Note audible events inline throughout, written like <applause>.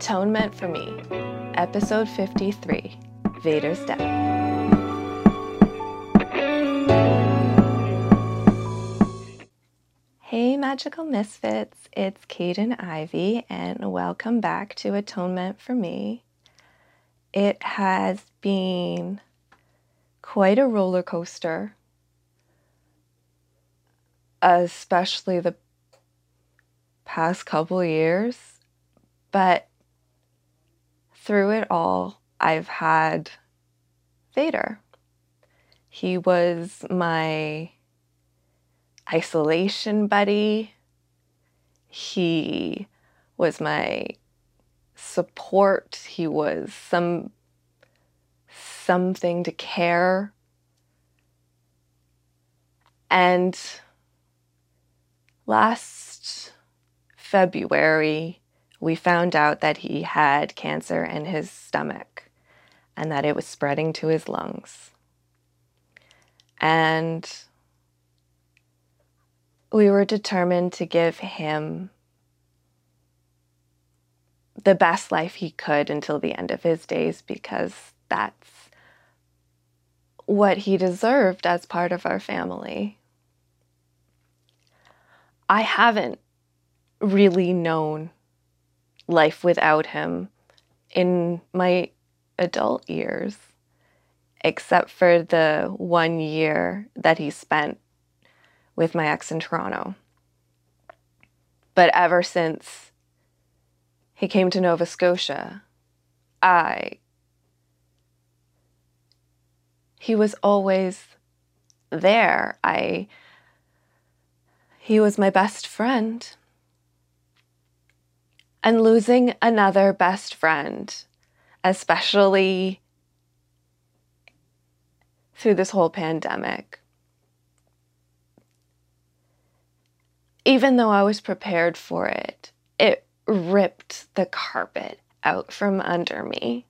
Atonement for Me, Episode 53 Vader's Death. Hey, Magical Misfits, it's Caden Ivy, and welcome back to Atonement for Me. It has been quite a roller coaster, especially the past couple years, but through it all, I've had Vader. He was my isolation buddy. He was my support. He was some something to care. And last February, we found out that he had cancer in his stomach and that it was spreading to his lungs. And we were determined to give him the best life he could until the end of his days because that's what he deserved as part of our family. I haven't really known life without him in my adult years, except for the one year that he spent with my ex in Toronto. But ever since he came to Nova Scotia, I. He was always there. I. He was my best friend. And losing another best friend, especially through this whole pandemic, even though I was prepared for it, it ripped the carpet out from under me.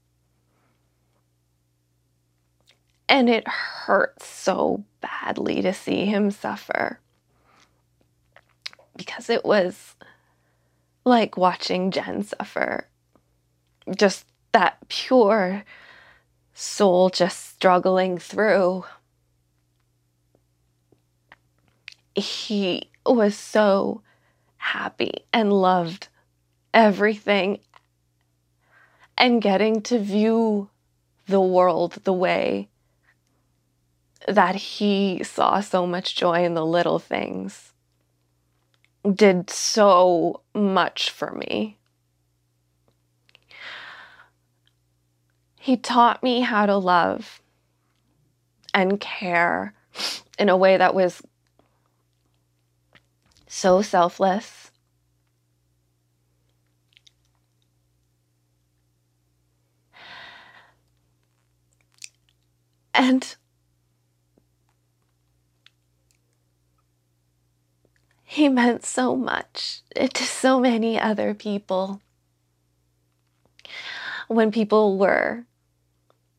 And it hurts so badly to see him suffer because it was like watching Jen suffer. Just that pure soul just struggling through. He was so happy and loved everything and getting to view the world the way that he saw so much joy in the little things did so much for me. He taught me how to love and care in a way that was so selfless. And he meant so much to so many other people. When people were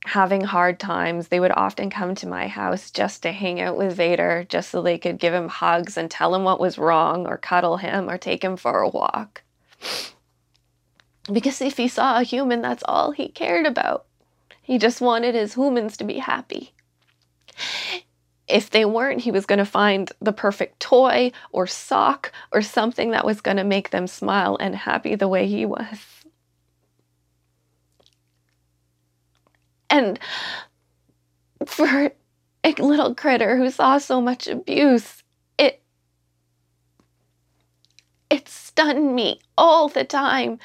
having hard times, they would often come to my house just to hang out with Vader, just so they could give him hugs and tell him what was wrong, or cuddle him, or take him for a walk. Because if he saw a human, that's all he cared about. He just wanted his humans to be happy. If they weren't, he was going to find the perfect toy or sock or something that was going to make them smile and happy the way he was. And for a little critter who saw so much abuse, it it stunned me all the time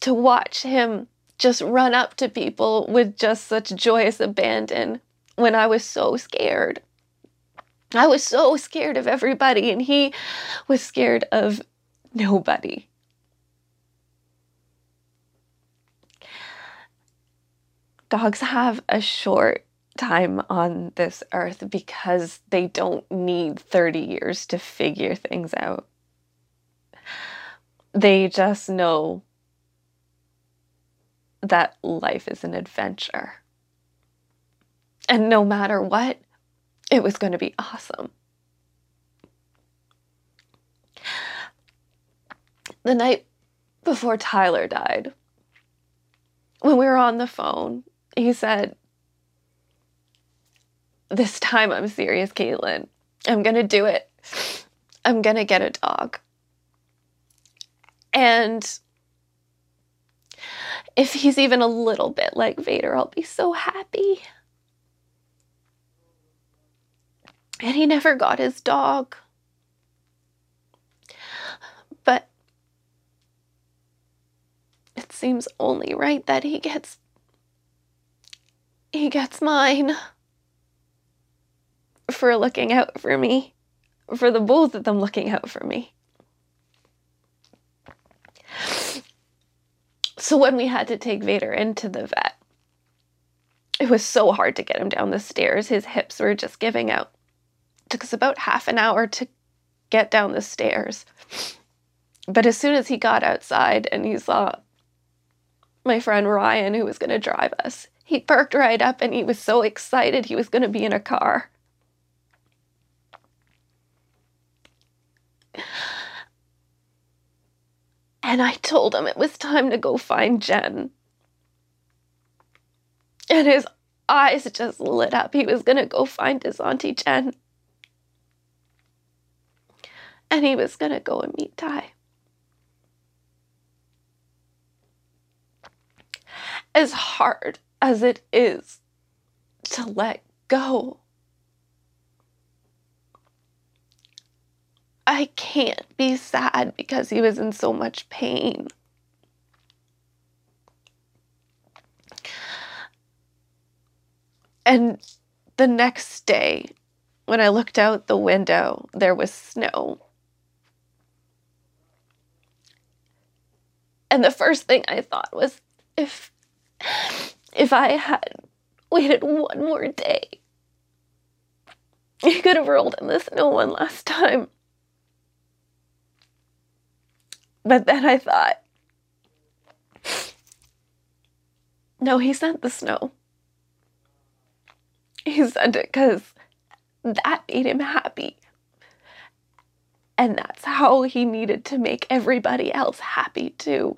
to watch him just run up to people with just such joyous abandon when I was so scared. I was so scared of everybody, and he was scared of nobody. dogs have a short time on this earth because they don't need 30 years to figure things out. They just know that life is an adventure. And no matter what, it was going to be awesome. The night before Tyler died, when we were on the phone, he said, This time I'm serious, Caitlin. I'm going to do it. I'm going to get a dog. And if he's even a little bit like Vader, I'll be so happy. And he never got his dog. But it seems only right that he gets he gets mine for looking out for me, for the both of them looking out for me. So when we had to take Vader into the vet, it was so hard to get him down the stairs. His hips were just giving out. Took us about half an hour to get down the stairs. But as soon as he got outside and he saw my friend Ryan, who was going to drive us, he perked right up and he was so excited he was going to be in a car. And I told him it was time to go find Jen. And his eyes just lit up. He was going to go find his Auntie Jen. And he was going to go and meet Ty. As hard as it is to let go I can't be sad because he was in so much pain. And the next day, when I looked out the window, there was snow. And the first thing I thought was if if I had waited one more day, he could have rolled in the snow one last time. But then I thought, no, he sent the snow. He sent it because that made him happy. And that's how he needed to make everybody else happy too.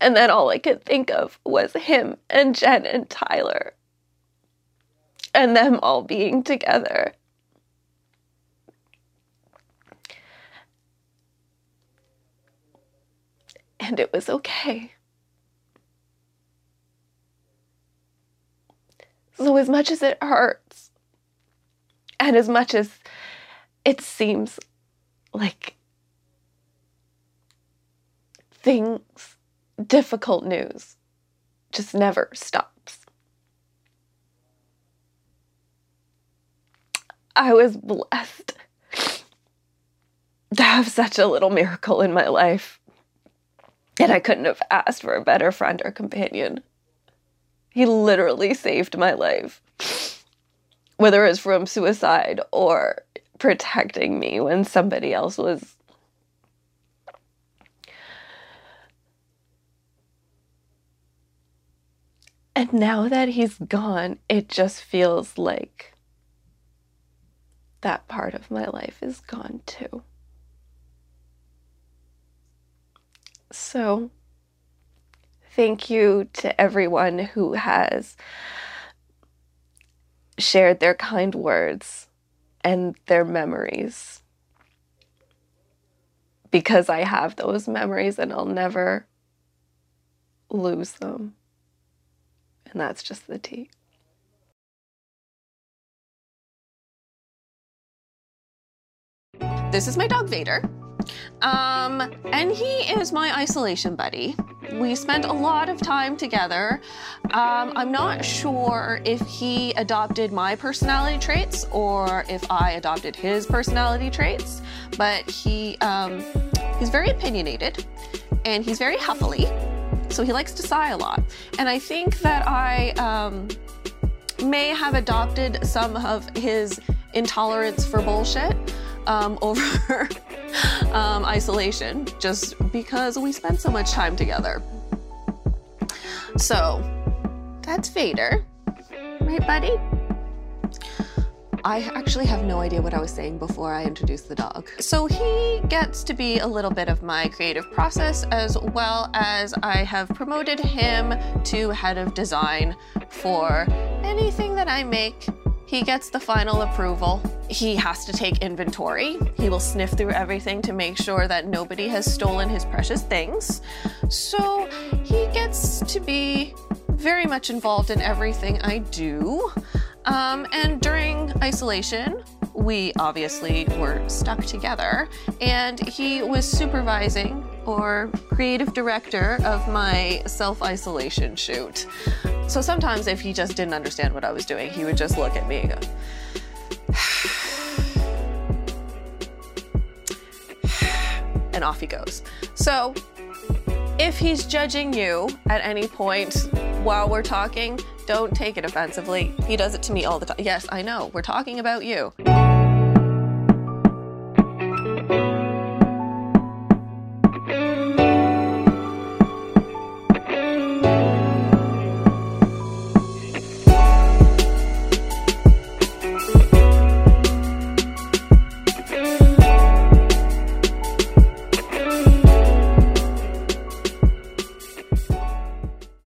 And then all I could think of was him and Jen and Tyler and them all being together. and it was okay. So, as much as it hurts, and as much as it seems like things, difficult news, just never stops. I was blessed to have such a little miracle in my life. And I couldn't have asked for a better friend or companion. He literally saved my life, whether it was from suicide or protecting me when somebody else was. And now that he's gone, it just feels like that part of my life is gone too. So, thank you to everyone who has shared their kind words and their memories. Because I have those memories and I'll never lose them. And that's just the tea. This is my dog Vader. Um, and he is my isolation buddy. We spent a lot of time together. Um, I'm not sure if he adopted my personality traits or if I adopted his personality traits, but he um, he's very opinionated and he's very huffily, so he likes to sigh a lot. And I think that I um, may have adopted some of his intolerance for bullshit um, <laughs> over um, isolation just because we spent so much time together. So that's Vader, right, buddy? I actually have no idea what I was saying before I introduced the dog. So he gets to be a little bit of my creative process as well as I have promoted him to head of design for anything that I make he gets the final approval. He has to take inventory. He will sniff through everything to make sure that nobody has stolen his precious things. So he gets to be very much involved in everything I do. Um, and during isolation, we obviously were stuck together, and he was supervising or creative director of my self isolation shoot. So sometimes, if he just didn't understand what I was doing, he would just look at me and go, <sighs> and off he goes. So if he's judging you at any point while we're talking, don't take it offensively. He does it to me all the time. Yes, I know. We're talking about you.